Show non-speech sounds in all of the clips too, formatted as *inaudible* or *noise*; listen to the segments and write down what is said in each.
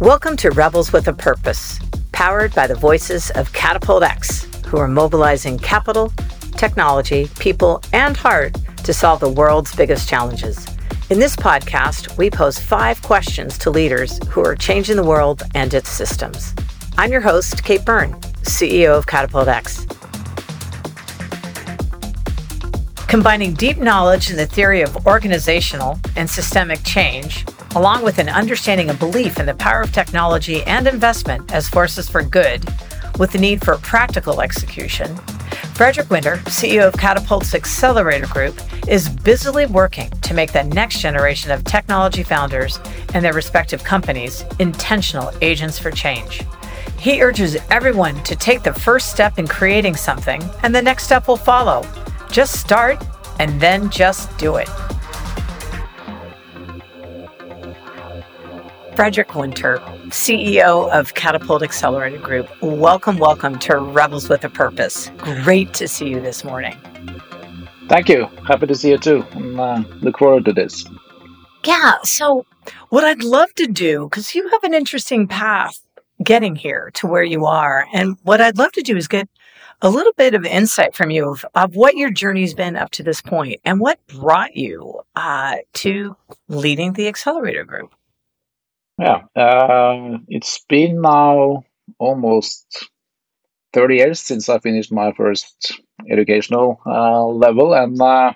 Welcome to Rebels with a Purpose, powered by the voices of Catapult X, who are mobilizing capital, technology, people, and heart to solve the world's biggest challenges. In this podcast, we pose five questions to leaders who are changing the world and its systems. I'm your host, Kate Byrne, CEO of Catapult X. Combining deep knowledge in the theory of organizational and systemic change, along with an understanding of belief in the power of technology and investment as forces for good, with the need for practical execution, Fredrik Winther, CEO of Catapult's Accelerator Group, is busily working to make the next generation of technology founders and their respective companies intentional agents for change. He urges everyone to take the first step in creating something, and the next step will follow. Just start and then just do it. Fredrik Winther, CEO of Catapult Accelerator Group. Welcome, welcome to Rebels with a Purpose. Great to see you this morning. Thank you. Happy to see you too. And uh, look forward to this. Yeah. So, what I'd love to do, because you have an interesting path getting here to where you are, and what I'd love to do is get a little bit of insight from you of, of what your journey's been up to this point and what brought you uh, to leading the accelerator group. Yeah, uh, it's been now almost 30 years since I finished my first educational uh, level, and uh,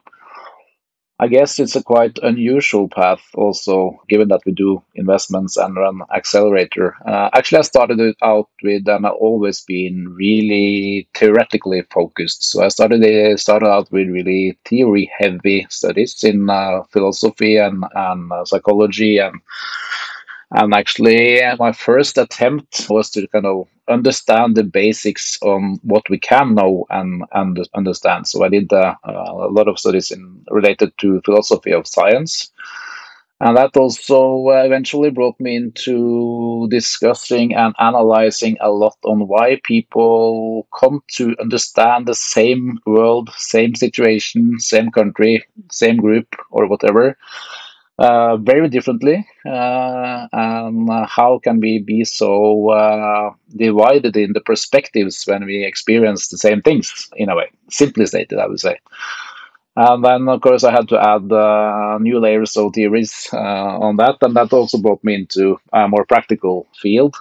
I guess it's a quite unusual path also, given that we do investments and run accelerator. Uh, actually, I started it out with, and I've always been really theoretically focused. So I started started out with really theory heavy studies in uh, philosophy and, and uh, psychology and and actually, my first attempt was to kind of understand the basics on what we can know and, and understand. So I did uh, a lot of studies in related to philosophy of science. And that also uh, eventually brought me into discussing and analyzing a lot on why people come to understand the same world, same situation, same country, same group, or whatever uh, very differently, uh, and uh, how can we be so uh, divided in the perspectives when we experience the same things in a way? Simply stated, I would say. And then, of course, I had to add uh, new layers of theories uh, on that, and that also brought me into a more practical field,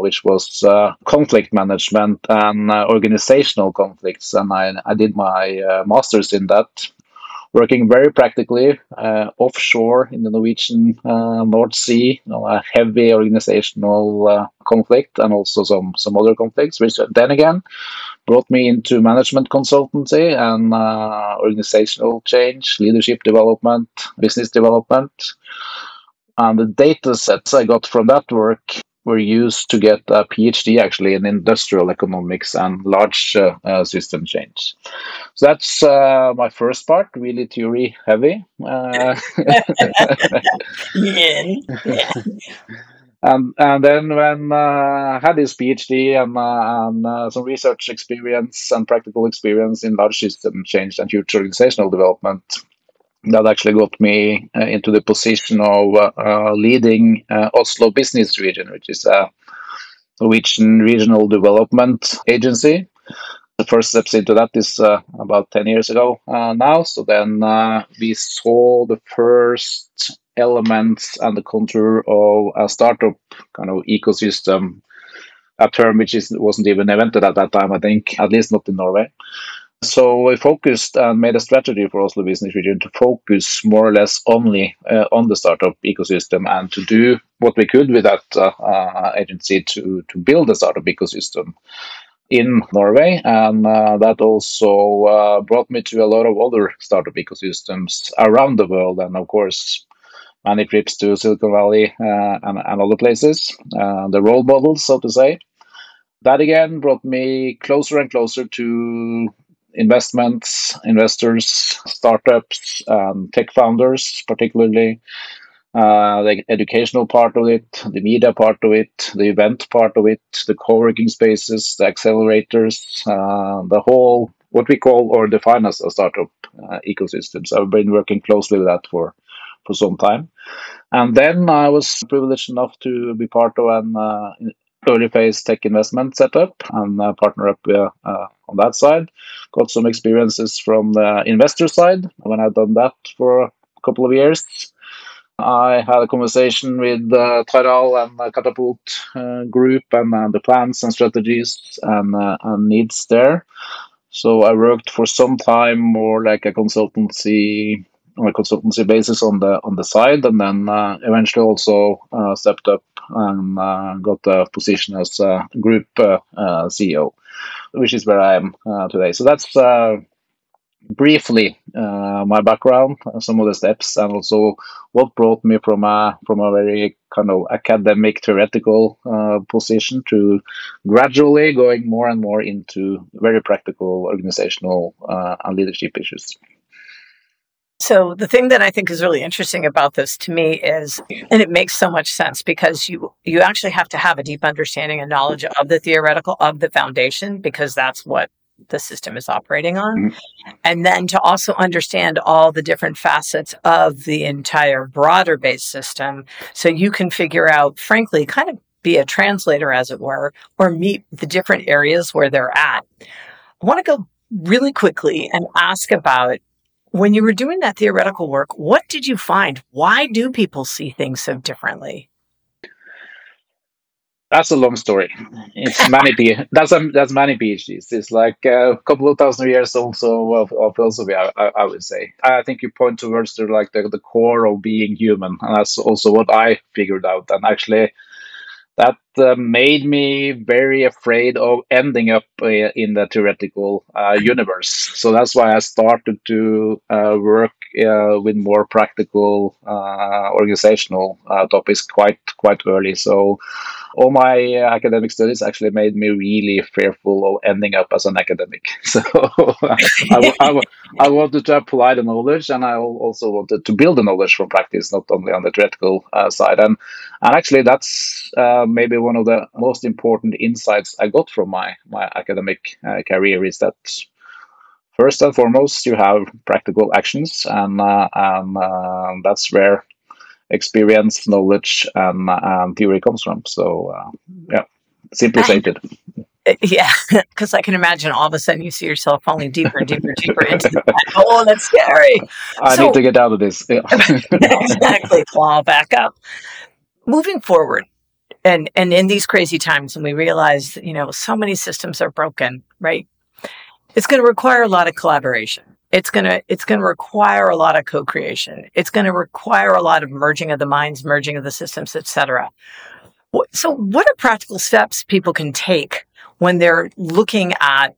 which was conflict management and organizational conflicts. And I, I did my master's in that working very practically uh, offshore in the Norwegian uh, North Sea, you know, a heavy organizational uh, conflict and also some, some other conflicts, which then again brought me into management consultancy and uh, organizational change, leadership development, business development. And the data sets I got from that work were used to get a PhD actually in industrial economics and large uh, uh, system change. So that's uh, my first part, really theory heavy. Uh, *laughs* yeah. yeah. *laughs* And, and then when uh, I had this PhD and, uh, and some research experience and practical experience in large system change and future organizational development, that actually got me uh, into the position of uh, uh, leading Oslo Business Region, which is a Norwegian regional development agency. The first steps into that is about 10 years ago now. So then we saw the first elements and the contour of a startup kind of ecosystem, a term which is, wasn't even invented at that time, I think, at least not in Norway. So we focused and made a strategy for Oslo Business Region to focus more or less only uh, on the startup ecosystem and to do what we could with that uh, uh, agency to, to build a startup ecosystem in Norway. And uh, that also uh, brought me to a lot of other startup ecosystems around the world. And of course, many trips to Silicon Valley uh, and, and, other places, the role models, so to say that again brought me closer and closer to investments, investors, startups, tech founders, particularly. Uh, the educational part of it, the media part of it, the event part of it, the co-working spaces, the accelerators, uh, the whole what we call or define as a startup uh, ecosystem. So I've been working closely with that for for some time. And then I was privileged enough to be part of an uh, early phase tech investment setup and uh, partner up uh, uh, on that side. Got some experiences from the investor side when I've done that for a couple of years. I had a conversation with uh, and the Catapult uh, group and uh, the plans and strategies and, uh, and needs there. So I worked for some time more like a consultancy on a consultancy basis on the on the side, and then uh, eventually also uh, stepped up and uh, got a position as group uh, uh, CEO, which is where I am today. So that's briefly uh, my background, some of the steps, and also what brought me from a from a very kind of academic theoretical uh, position to gradually going more and more into very practical organizational uh, and leadership issues. So the thing that I think is really interesting about this to me is, and it makes so much sense because you you actually have to have a deep understanding and knowledge of the theoretical of the foundation because that's what the system is operating on. Mm-hmm. And then to also understand all the different facets of the entire broader base system. So you can figure out, frankly, kind of be a translator, as it were, or meet the different areas where they're at. I want to go really quickly and ask about when you were doing that theoretical work, what did you find? Why do people see things so differently? That's a long story. It's many *laughs* that's that's many PhDs. It's like uh, a couple of thousand years also of, of philosophy. I, I, I, would say. I think you point towards the like the, the core of being human, and that's also what I figured out. And actually, that uh, made me very afraid of ending up uh, in the theoretical uh, universe. So that's why I started to uh, work uh, with more practical uh, organizational topics quite quite early. So all my academic studies actually made me really fearful of ending up as an academic. *laughs* So I, I, I, wanted to apply the knowledge, and I also wanted to build the knowledge from practice, not only on the theoretical side. And and actually, that's maybe one of the most important insights I got from my my academic uh, career is that first and foremost you have practical actions, and uh, and uh, that's where experience, knowledge, and, and theory comes from. So uh, yeah, simply stated. *laughs* Yeah, *laughs* because I can imagine all of a sudden you see yourself falling deeper and deeper, and deeper into that. *laughs* Oh, that's scary. I so, need to get out of this. Yeah. exactly, claw back up. Moving forward, and and in these crazy times when we realize you know so many systems are broken right it's going to require a lot of collaboration it's going to it's going to require a lot of co-creation it's going to require a lot of merging of the minds merging of the systems etc so what are practical steps people can take when they're looking at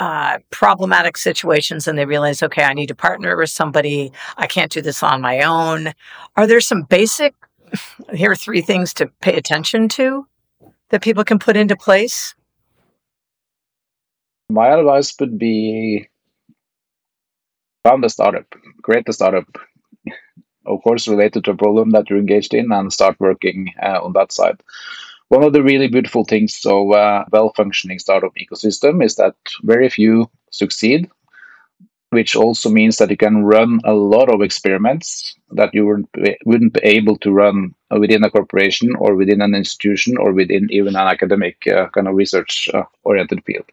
uh, problematic situations and they realize, okay, I need to partner with somebody. I can't do this on my own. Are there some basic *sighs* here are three things to pay attention to that people can put into place? My advice would be found a startup, create a startup, of course, related to a problem that you're engaged in, and start working uh, on that side. One of the really beautiful things of a uh, well functioning startup ecosystem is that very few succeed which also means that you can run a lot of experiments that you wouldn't be, wouldn't be able to run within a corporation or within an institution or within even an academic uh, kind of research uh, oriented field.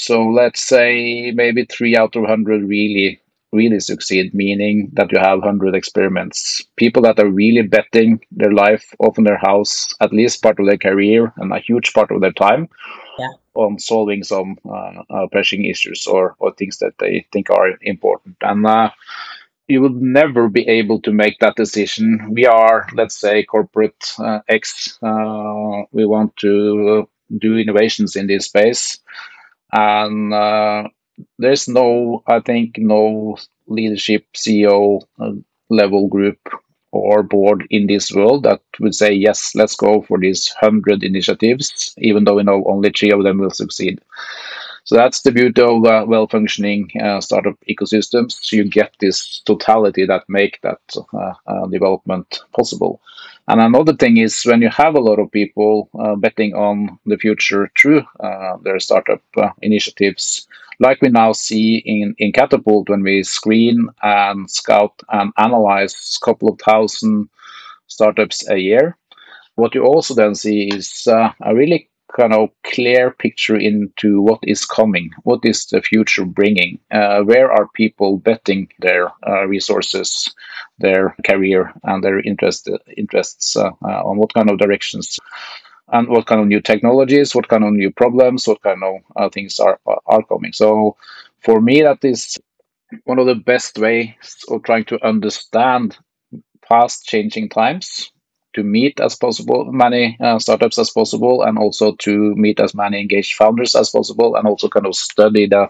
So let's say maybe three out of 100 really really succeed, meaning that you have 100 experiments. People that are really betting their life, often their house, at least part of their career and a huge part of their time yeah. on solving some uh, uh, pressing issues or, or things that they think are important. And uh, you would never be able to make that decision. We are, let's say, corporate uh, X. Uh, we want to do innovations in this space. And uh, there's no, I think, no leadership CEO uh, level group or board in this world that would say, yes, let's go for these 100 initiatives, even though we know only three of them will succeed. So that's the beauty of uh, well-functioning uh, startup ecosystems. So you get this totality that make that uh, uh, development possible. And another thing is when you have a lot of people uh, betting on the future through uh, their startup initiatives, like we now see in, in Catapult when we screen and scout and analyze a couple of thousand startups a year. What you also then see is a really kind of clear picture into what is coming, what is the future bringing, uh, where are people betting their uh, resources, their career, and their interest, interests uh, uh, on what kind of directions. And what kind of new technologies, what kind of new problems, what kind of uh, things are are coming. So, for me, that is one of the best ways of trying to understand fast changing times to meet as possible many uh, startups as possible and also to meet as many engaged founders as possible and also kind of study the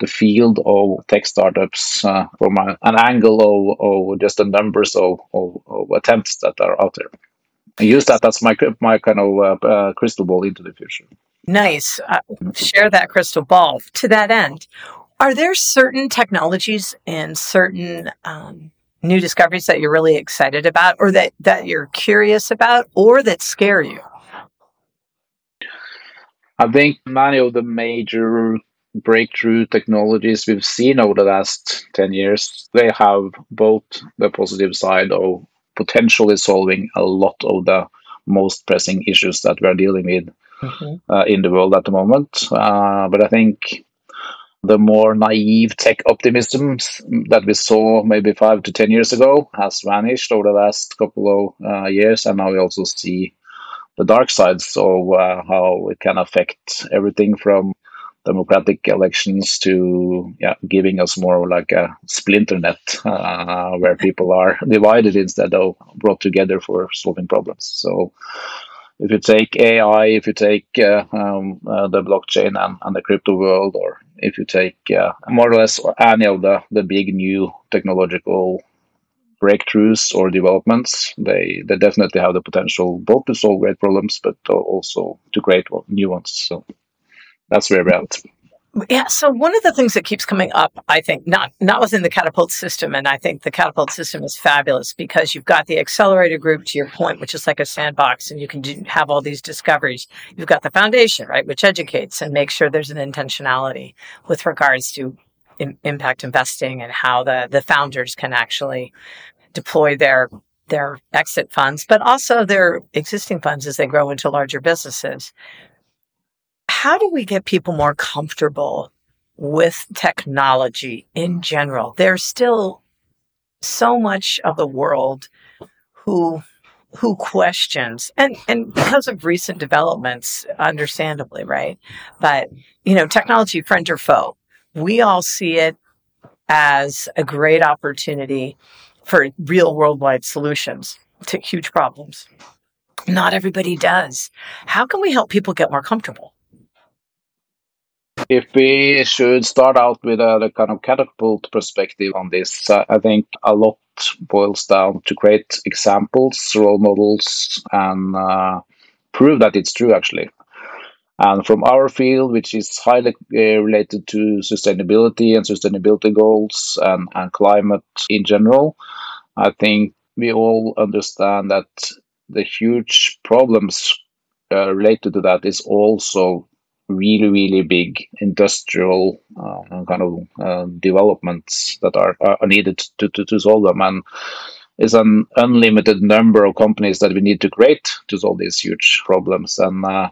the field of tech startups uh, from a, an angle of, of just the numbers of, of, of, attempts that are out there. Use that as my my kind of uh, uh crystal ball into the future. Nice. Uh, share that crystal ball. To that end are there certain technologies and certain um, new discoveries that you're really excited about or that, that you're curious about or that scare you? I think many of the major breakthrough technologies we've seen over the last 10 years, they have both the positive side of potentially solving a lot of the most pressing issues that we're dealing with mm-hmm. uh, in the world at the moment. Uh, but I think the more naive tech optimism that we saw maybe five to ten years ago has vanished over the last couple of uh, years, and now we also see the dark sides of uh, how it can affect everything from democratic elections to yeah, giving us more like a splinternet uh, where people are divided instead of brought together for solving problems. So if you take AI, if you take uh, um, uh, the blockchain and, and, the crypto world, or if you take uh, more or less any of the, the big new technological breakthroughs or developments, they, they definitely have the potential both to solve great problems, but also to create new ones. So that's where we're at. Yeah. So one of the things that keeps coming up, I think, not not within the catapult system, and I think the catapult system is fabulous because you've got the accelerator group to your point, which is like a sandbox, and you can do, have all these discoveries. You've got the foundation, right, which educates and makes sure there's an intentionality with regards to in, impact investing and how the the founders can actually deploy their their exit funds, but also their existing funds as they grow into larger businesses how do we get people more comfortable with technology in general? There's still so much of the world who who questions and and because of recent developments understandably right? But you know technology friend or foe we all see it as a great opportunity for real worldwide solutions to huge problems. Not everybody does. How can we help people get more comfortable if we should start out with a, a kind of catapult perspective on this, uh, I think a lot boils down to create examples, role models, and uh, prove that it's true actually. And from our field, which is highly uh, related to sustainability and sustainability goals and, and climate in general, I think we all understand that the huge problems uh, related to that is also really really big industrial uh, kind of uh, developments that are, are needed to, to, to solve them. And it's an unlimited number of companies that we need to create to solve these huge problems. And uh,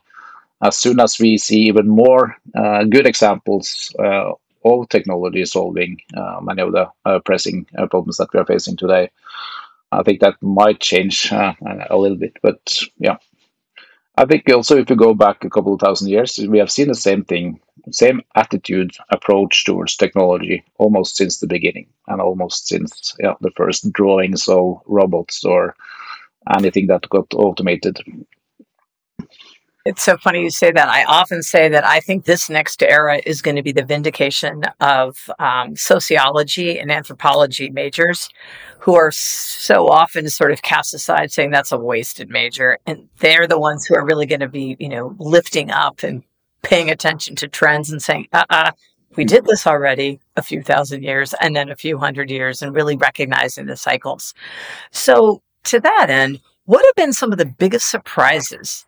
as soon as we see even more uh, good examples uh, of technology solving uh, many of the pressing problems that we are facing today I think that might change a little bit. But yeah I think also if you go back a couple of thousand years, we have seen the same thing, same attitude, approach towards technology almost since the beginning, and almost since yeah, the first drawings of robots or anything that got automated. It's so funny you say that. I often say that I think this next era is going to be the vindication of um, sociology and anthropology majors who are so often sort of cast aside saying that's a wasted major. And they're the ones who are really going to be, you know, lifting up and paying attention to trends and saying, uh uh-uh, uh we did this already a few thousand years and then a few hundred years and really recognizing the cycles. So to that end, what have been some of the biggest surprises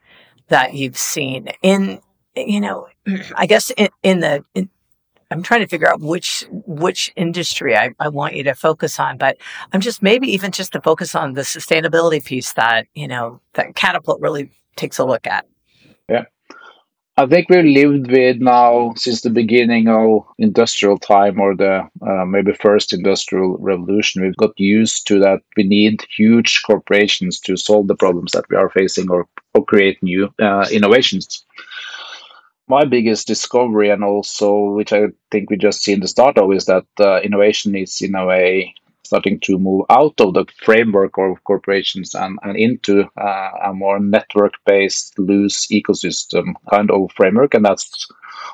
that you've seen in, you know, *clears throat* I guess in, in the, in, I'm trying to figure out which which industry I, I want you to focus on, but I'm just maybe even just to focus on the sustainability piece that you know that Catapult really takes a look at. Yeah. I think we've lived with now since the beginning of industrial time or the uh, maybe first industrial revolution. We've got used to that we need huge corporations to solve the problems that we are facing or, or create new uh, innovations. My biggest discovery, and also which I think we just see in the start of, is that uh, innovation is in a way starting to move out of the framework of corporations and, and into uh, a more network based loose ecosystem kind of framework and that's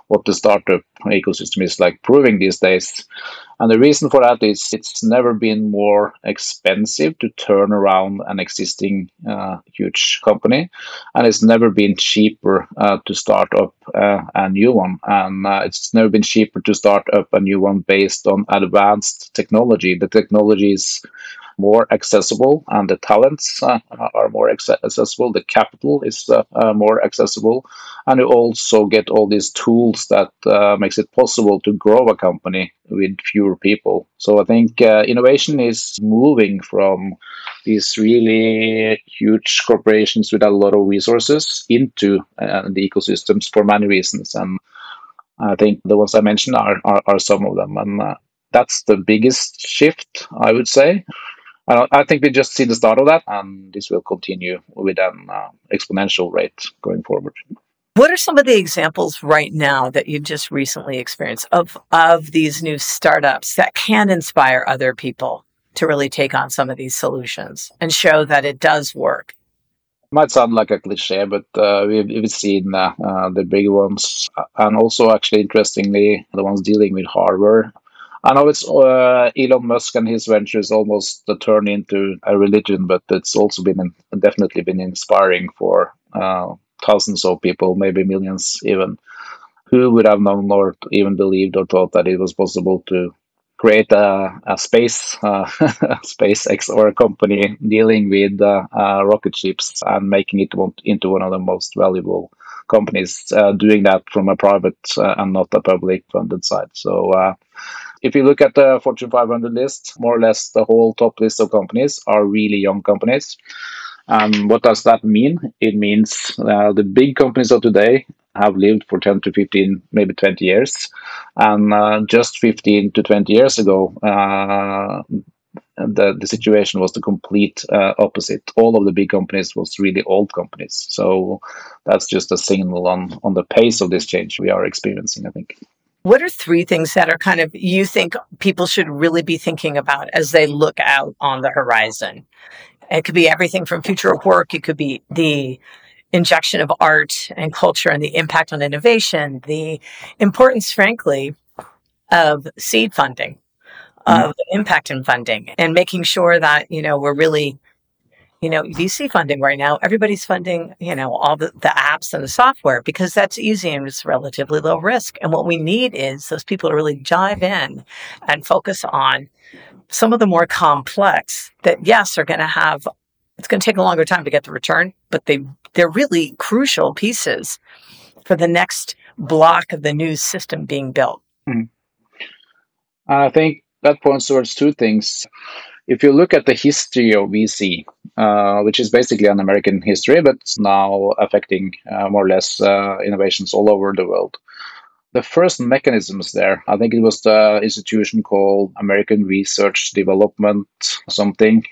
what the startup ecosystem is like proving these days and the reason for that is it's never been more expensive to turn around an existing uh, huge company, and it's never been cheaper uh, to start up uh, a new one. And uh, it's never been cheaper to start up a new one based on advanced technology. The technology is more accessible and the talents uh, are more accessible the capital is uh, uh, more accessible. And you also get all these tools that uh, makes it possible to grow a company with fewer people. So i think uh, innovation is moving from these really huge corporations with a lot of resources into uh, the ecosystems for many reasons. And i think the ones i mentioned are, are, are some of them. And that's the biggest shift, I would say. I think we just see the start of that, and this will continue with an uh, exponential rate going forward. What are some of the examples right now that you've just recently experienced of of these new startups that can inspire other people to really take on some of these solutions and show that it does work? Might sound like a cliche, but uh, we've, we've, seen uh, uh the big ones, and also actually interestingly, the ones dealing with hardware I know it's uh, Elon Musk and his ventures almost turned into a religion, but it's also been definitely been inspiring for uh, thousands of people, maybe millions even, who would have known or even believed or thought that it was possible to create a, a space *laughs* uh, SpaceX or a company dealing with uh, uh, rocket ships and making it into one of the most valuable companies, uh, doing that from a private uh, and not a public funded side. So uh, if you look at the Fortune 500 list, more or less the whole top list of companies are really young companies. And what does that mean? It means uh, the big companies of today have lived for 10 to 15, maybe 20 years. And uh, just 15 to 20 years ago, uh, the, the situation was the complete uh, opposite. All of the big companies was really old companies. So that's just a signal on, on the pace of this change we are experiencing, I think. What are three things that are kind of you think people should really be thinking about as they look out on the horizon? It could be everything from future of work. It could be the injection of art and culture and the impact on innovation, the importance, frankly, of seed funding, mm-hmm. of impact and funding and making sure that, you know, we're really you know, VC funding right now, everybody's funding, you know, all the, the apps and the software because that's easy and it's relatively low risk. And what we need is those people to really dive in and focus on some of the more complex that, yes, are going to have, it's going to take a longer time to get the return, but they, they're really crucial pieces for the next block of the new system being built. Mm-hmm. I think that points towards two things if you look at the history of VC, uh, which is basically an American history, but now affecting uh, more or less uh, innovations all over the world. The first mechanisms there, I think it was the institution called American Research Development something,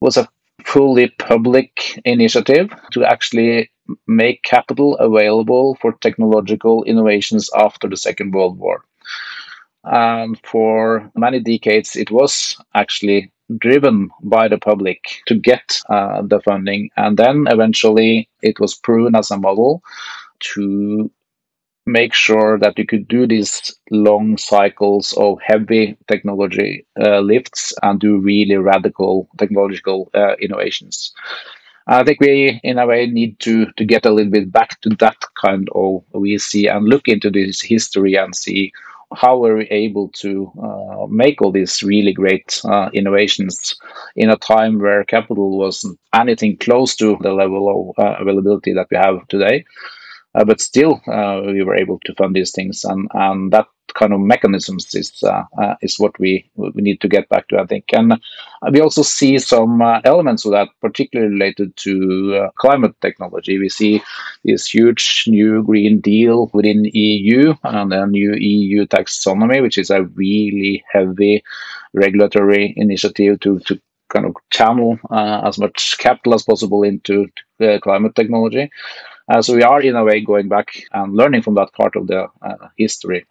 was a fully public initiative to actually make capital available for technological innovations after the Second World War. And for many decades, it was actually driven by the public to get uh, the funding. And then eventually it was proven as a model to make sure that you could do these long cycles of heavy technology uh, lifts and do really radical technological uh, innovations. I think we, in a way, need to to get a little bit back to that kind of VC and look into this history and see how were we able to uh, make all these really great uh, innovations in a time where capital wasn't anything close to the level of uh, availability that we have today? Uh, but still, uh, we were able to fund these things, and, and that kind of mechanisms is uh, uh, is what we we need to get back to, I think. And we also see some uh, elements of that, particularly related to uh, climate technology. We see this huge new Green Deal within EU and a new EU taxonomy, which is a really heavy regulatory initiative to, to kind of channel uh, as much capital as possible into uh, climate technology. Uh, so we are in a way going back and learning from that part of the uh, history.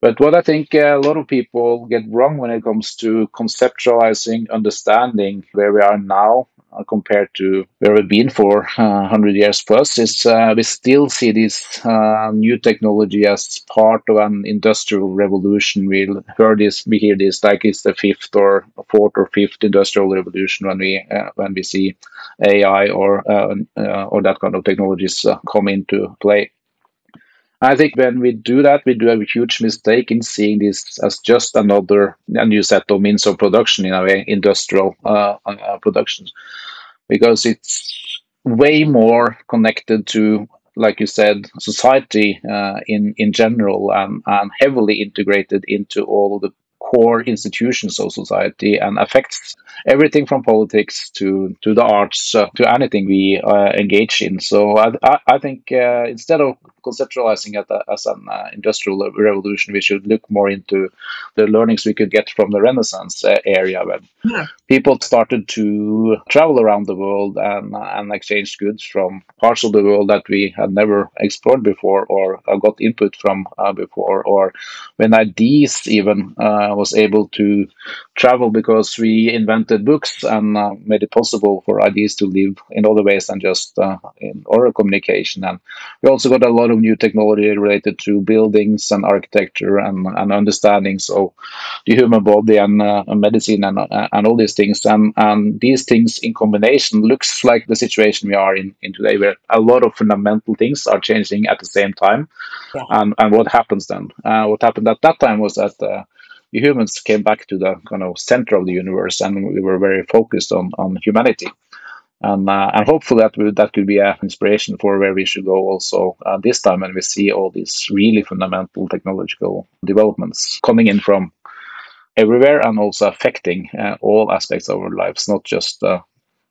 But what I think a lot of people get wrong when it comes to conceptualizing, understanding where we are now uh, compared to where we've been for uh, 100 years plus is uh, we still see this uh, new technology as part of an industrial revolution. We heard this, we hear this like it's the fifth or fourth or fifth industrial revolution when we uh, when we see AI or uh, or that kind of technologies come into play. I think when we do that, we do a huge mistake in seeing this as just another a new set of means of production in a way, industrial uh, uh, productions, because it's way more connected to, like you said, society uh, in in general, and, and heavily integrated into all the core institutions of society and affects everything from politics to to the arts uh, to anything we uh, engage in. So I, I, I think uh, instead of conceptualizing it as an uh, industrial revolution, we should look more into the learnings we could get from the Renaissance uh, area when yeah. people started to travel around the world and and exchange goods from parts of the world that we had never explored before or uh, got input from before, or when ideas even was able to travel because we invented books and uh, made it possible for ideas to live in other ways than just uh, in oral communication. And we also got a lot of new technology related to buildings and architecture and, and understandings of the human body and, uh, medicine and, uh, and all these things. And, and these things in combination looks like the situation we are in, in today, where a lot of fundamental things are changing at the same time. Yeah. And, and what happens then? Uh, what happened at that time was that uh, humans came back to the kind of center of the universe, and we were very focused on on humanity. And, uh, and hopefully that will, that could be an inspiration for where we should go also uh, this time when we see all these really fundamental technological developments coming in from everywhere and also affecting uh, all aspects of our lives, not just uh,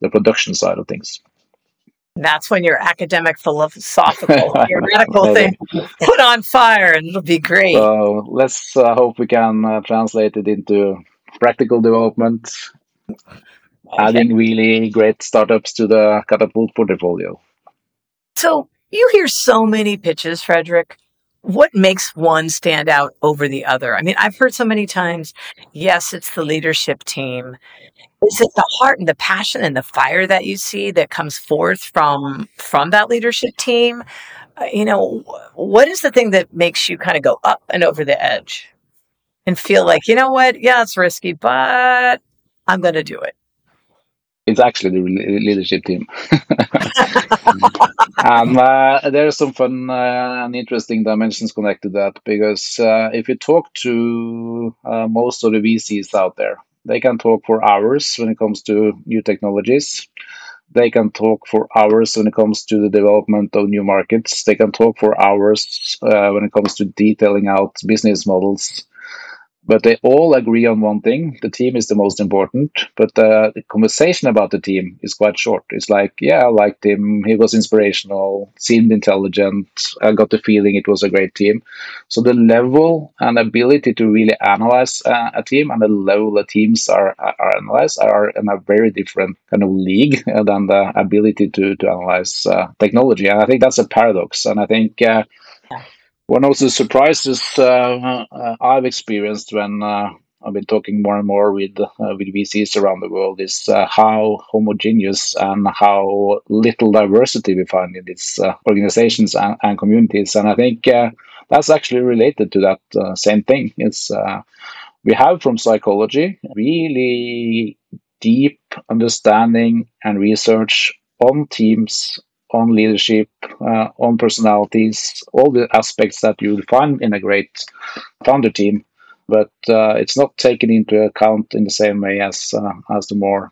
the production side of things. That's when your academic philosophical *laughs* theoretical thing put on fire and it'll be great. So let's uh, hope we can uh, translate it into practical development. Adding really great startups to the Catapult portfolio. So you hear so many pitches, Fredrik. What makes one stand out over the other? I mean, I've heard so many times, yes, it's the leadership team is it the heart and the passion and the fire that you see that comes forth from from that leadership team uh, you know what is the thing that makes you kind of go up and over the edge and feel like you know what yeah it's risky but i'm going to do it it's actually the leadership team and *laughs* uh, there are some fun uh, and interesting dimensions connected to that because uh, if you talk to uh, most of the vcs out there they can talk for hours when it comes to new technologies. They can talk for hours when it comes to the development of new markets. They can talk for hours uh, when it comes to detailing out business models but they all agree on one thing. The team is the most important but uh, the conversation about the team is quite short. It's like yeah i liked him. He was inspirational seemed intelligent. I got the feeling it was a great team. So the level and ability to really analyze uh, a team and the level the teams are, are analyzed are in a very different kind of league *laughs* than the ability to, to analyze uh, technology. And i think that's a paradox. And i think uh, one of the surprises uh, uh, I've experienced when uh, I've been talking more and more with uh, with VCs around the world is uh, how homogeneous and how little diversity we find in these uh, organizations and, and, communities. And I think that's actually related to that same thing. It's we have from psychology really deep understanding and research on teams on leadership, uh, on personalities, all the aspects that you will find in a great founder team. But uh, it's not taken into account in the same way as uh, as the more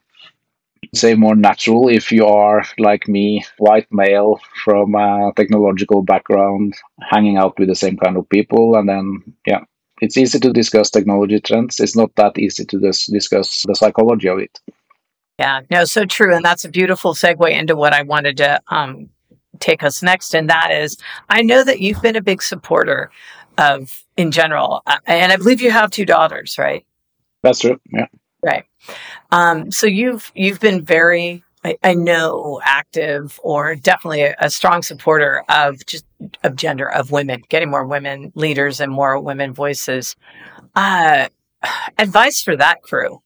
say more natural if you are like me, white male from a technological background, hanging out with the same kind of people, and then yeah, it's easy to discuss technology trends. It's not that easy to dis- discuss the psychology of it. Yeah, no, so true, and that's a beautiful segue into what I wanted to um, take us next, and that is, I know that you've been a big supporter of, in general, uh, and I believe you have two daughters, right? That's true. Yeah. Right. Um, so you've you've been very, I, I know, active or definitely a, a, strong supporter of just of gender of women, getting more women leaders and more women voices. Uh, *sighs* advice for that crew.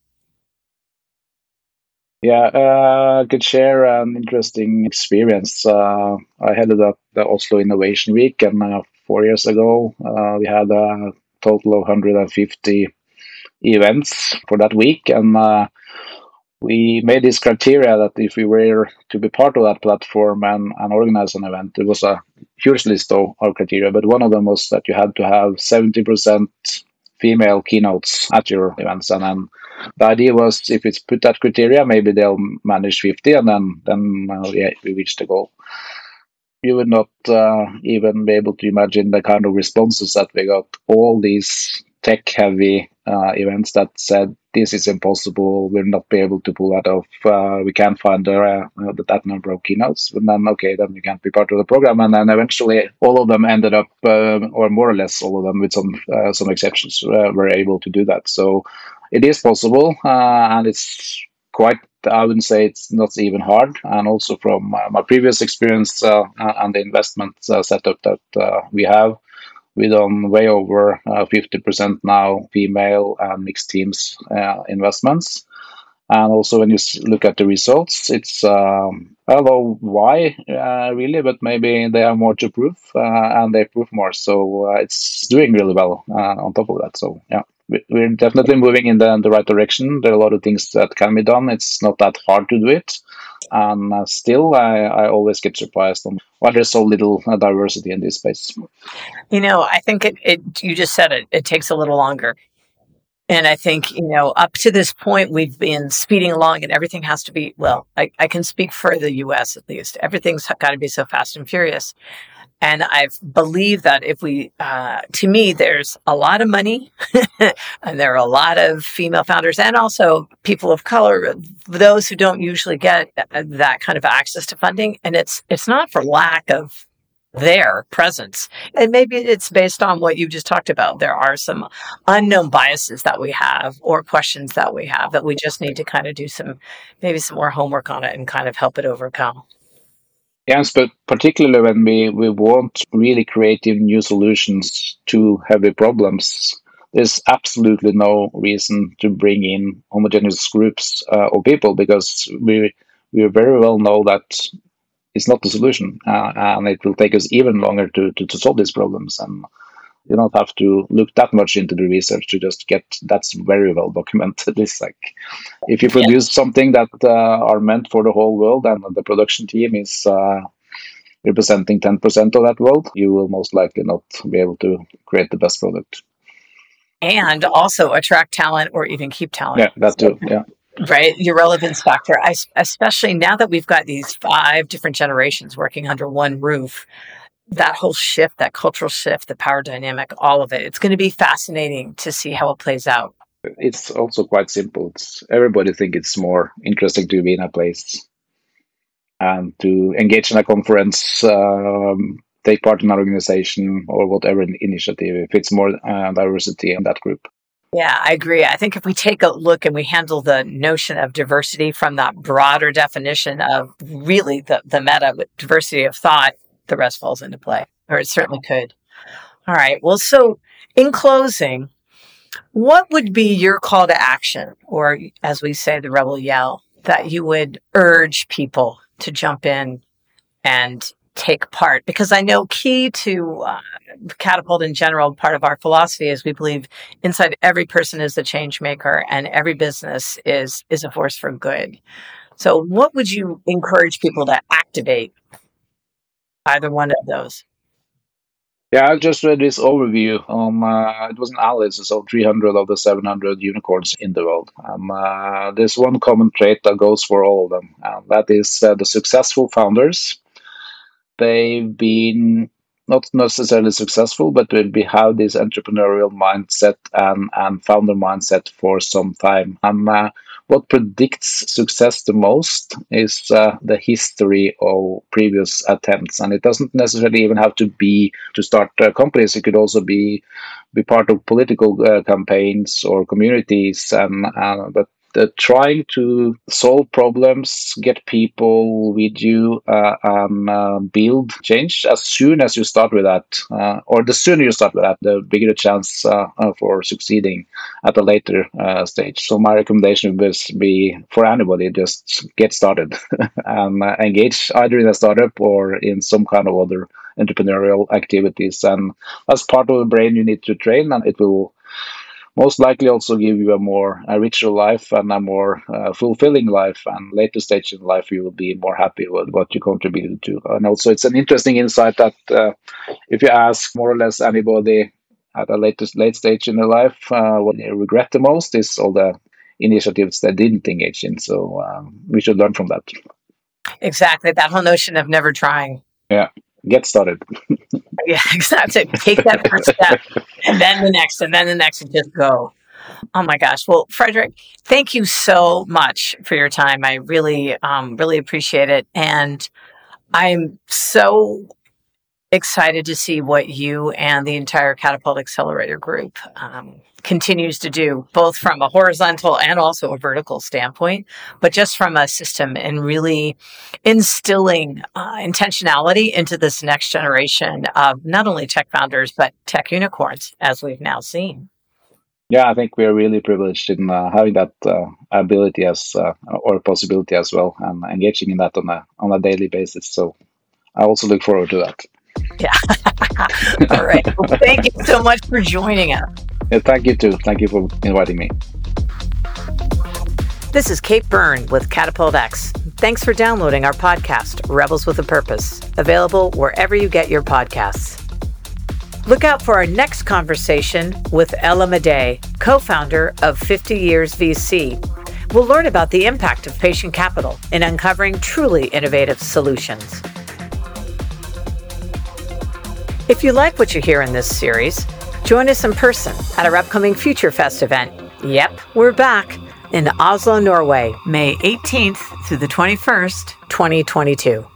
Yeah, uh, I could share an interesting experience. Uh, I headed up the Oslo Innovation Week, and uh, four years ago, uh, we had a total of 150 events for that week, and uh, we made this criteria that if we were to be part of that platform and, and organize an event, it was a huge list of, of criteria, but one of them was that you had to have 70% female keynotes at your events. And then the idea was if it's put that criteria, maybe they'll manage 50 and then, then uh, yeah, we reach the goal. You would not uh, even be able to imagine the kind of responses that we got. All these tech heavy uh, events that said this is impossible, we'll not be able to pull that off, uh, we can't find uh, that number of keynotes, and then okay, then we can't be part of the program. And then eventually, all of them ended up, uh, or more or less all of them, with some uh, some exceptions, uh, were able to do that. So it is possible, and it's quite I wouldn't say it's not even hard. And also from uh, my previous experience uh, and the investment uh, setup that we have, we done way over 50% uh, now female and mixed teams uh, investments. And also, when you look at the results, it's um, I don't know why uh, really, but maybe they are more to prove uh, and they prove more. So uh, it's doing really well uh, on top of that. So yeah, we're definitely moving in the, the right direction. There are a lot of things that can be done. It's not that hard to do it, and uh, still, I, I always get surprised on why there's so little uh, diversity in this space. You know, I think it, it. You just said it. It takes a little longer. And I think, you know, up to this point, we've been speeding along and everything has to be, well, I, I can speak for the US at least. Everything's got to be so fast and furious. And I believe that if we, uh, to me, there's a lot of money *laughs* and there are a lot of female founders and also people of color, those who don't usually get uh, that kind of access to funding. And it's, it's not for lack of their presence. And maybe it's based on what you just talked about. There are some unknown biases that we have or questions that we have that we just need to kind of do some, maybe some more homework on it and kind of help it overcome. Yes, but particularly when we, we want really creative new solutions to heavy problems, there's absolutely no reason to bring in homogeneous groups uh, people because we we very well know that it's not the solution, uh, and it will take us even longer to, to, to solve these problems. And you don't have to look that much into the research to just get that's very well documented. *laughs* It's like if you produce yeah. something that uh, are meant for the whole world, and the production team is uh, representing ten percent of that world, you will most likely not be able to create the best product. And also attract talent or even keep talent. Yeah, that too. Yeah right your relevance factor I, especially now that we've got these five different generations working under one roof that whole shift that cultural shift the power dynamic all of it it's going to be fascinating to see how it plays out. It's also quite simple. It's everybody think it's more interesting to be in a place and to engage in a conference um, take part in an organization or whatever initiative if it's more uh, diversity in that group. Yeah, I agree. I think if we take a look and we handle the notion of diversity from that broader definition of really the, the meta diversity of thought, the rest falls into play, or it certainly could. All right. Well, so in closing, what would be your call to action, or as we say, the rebel yell, that you would urge people to jump in and take part because I know key to uh, catapult in general, part of our philosophy is we believe inside every person is a change maker and every business is is a force for good. So, what would you encourage people to activate? Either one of those. Yeah, I just read this overview on uh, it was an analysis of 300 of the 700 unicorns in the world, and uh, there's one common trait that goes for all of them, and that is uh, the successful founders. They've been not necessarily successful, but we have this entrepreneurial mindset and, and founder mindset for some time. And uh, what predicts success the most is uh, the history of previous attempts, and it doesn't necessarily even have to be to start uh, companies. It could also be be part of political uh, campaigns or communities, and uh, but uh, trying to solve problems, get people with you, uh, and uh, build change as soon as you start with that, uh, or the sooner you start with that, the bigger the chance uh, uh, for succeeding at a later stage. So my recommendation would be for anybody, just get started *laughs* and engage either in a startup or in some kind of other entrepreneurial activities. And as part of the brain, you need to train, and it will most likely also give you a more a richer life and a more uh, fulfilling life and later stage in life you will be more happy with what you contributed to. And also it's an interesting insight that uh, if you ask more or less anybody at a later late stage in their life uh, what they regret the most is all the initiatives they didn't engage in. So um, we should learn from that. Exactly that whole notion of never trying. Yeah get started. *laughs* yeah, exactly. Take that first step, and then the next, and then the next, and just go. Oh my gosh. Well, Fredrik, thank you so much for your time. I really, um, really appreciate it. And I'm so excited to see what you and the entire Katapult Accelerator group um, continues to do, both from a horizontal and also a vertical standpoint, but just from a system and really instilling uh, intentionality into this next generation of not only tech founders, but tech unicorns, as we've now seen. Yeah, I think we are really privileged in uh, having that uh, ability as uh, or possibility as well, and engaging in that on a on a daily basis. So I also look forward to that. Yeah. *laughs* All right. Well, thank you so much for joining us. Yeah, thank you too. Thank you for inviting me. This is Kate Byrne with Katapult X. Thanks for downloading our podcast, Rebels with a Purpose, available wherever you get your podcasts. Look out for our next conversation with Ela Madej, co founder of 50 Years VC. We'll learn about the impact of patient capital in uncovering truly innovative solutions. If you like what you hear in this series, join us in person at our upcoming Future Fest event. Yep, we're back in Oslo, Norway, May 18th through the 21st, 2022.